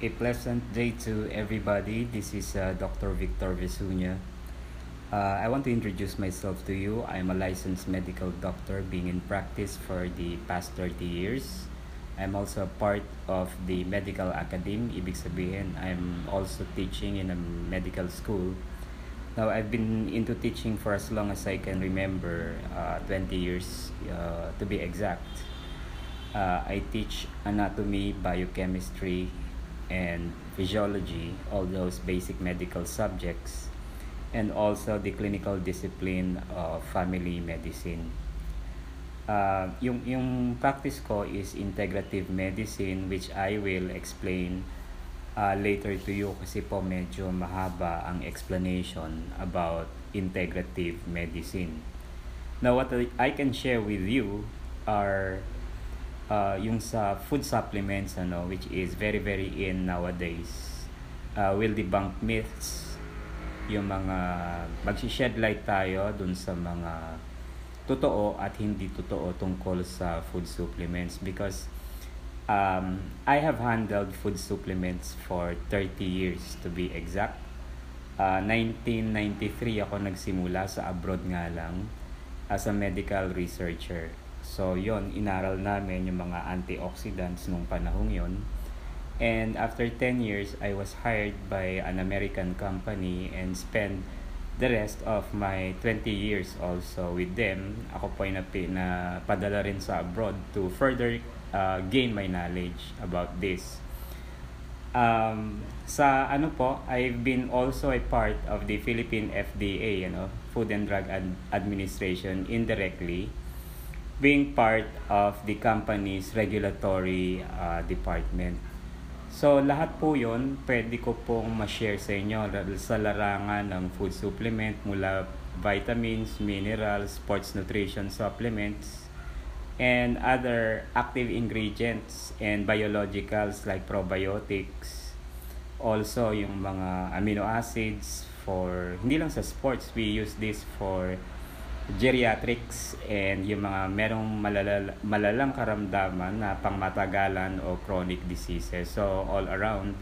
A pleasant day to everybody. This is uh, Dr. Victor Vesunia. Uh, I want to introduce myself to you. I'm a licensed medical doctor being in practice for the past 30 years. I'm also a part of the medical academy. Ibig sabihin, I'm also teaching in a medical school. Now, I've been into teaching for as long as I can remember, uh, 20 years uh, to be exact. Uh, I teach anatomy, biochemistry, and physiology, all those basic medical subjects, and also the clinical discipline of family medicine. Uh, yung, yung practice ko is integrative medicine which I will explain uh, later to you kasi po medyo mahaba ang explanation about integrative medicine. Now what I can share with you are uh, yung sa food supplements ano which is very very in nowadays uh, will debunk myths yung mga magsi-shed light tayo dun sa mga totoo at hindi totoo tungkol sa food supplements because um, I have handled food supplements for 30 years to be exact. Uh, 1993 ako nagsimula sa abroad nga lang as a medical researcher. So, yon inaral namin yung mga antioxidants nung panahong yon. And after 10 years, I was hired by an American company and spent the rest of my 20 years also with them. Ako po ay napi, na padala rin sa abroad to further uh, gain my knowledge about this. Um, sa ano po, I've been also a part of the Philippine FDA, you know, Food and Drug Ad- Administration indirectly being part of the company's regulatory uh, department. So lahat po yon pwede ko pong ma-share sa inyo sa larangan ng food supplement mula vitamins, minerals, sports nutrition supplements, and other active ingredients and biologicals like probiotics. Also yung mga amino acids for, hindi lang sa sports, we use this for geriatrics and yung mga merong malala, malalang karamdaman na pangmatagalan o chronic diseases. So, all around.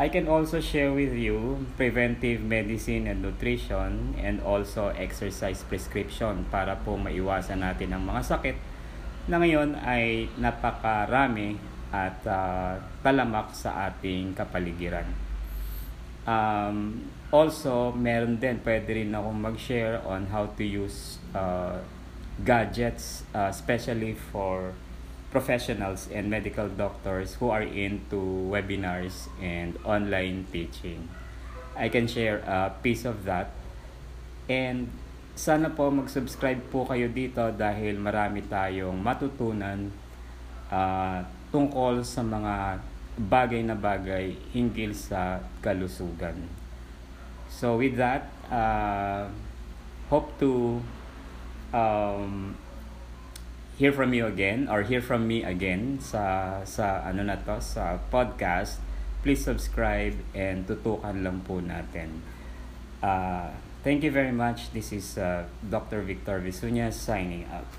I can also share with you preventive medicine and nutrition and also exercise prescription para po maiwasan natin ang mga sakit na ngayon ay napakarami at uh, talamak sa ating kapaligiran. Um, also, meron din, pwede rin akong mag-share on how to use uh, gadgets, uh, especially for professionals and medical doctors who are into webinars and online teaching. I can share a piece of that. And sana po mag-subscribe po kayo dito dahil marami tayong matutunan uh, tungkol sa mga bagay na bagay hinggil sa kalusugan. So with that, uh, hope to um, hear from you again or hear from me again sa sa ano na to sa podcast. Please subscribe and tutukan lang po natin. Uh, thank you very much. This is uh, Dr. Victor Visunya signing out.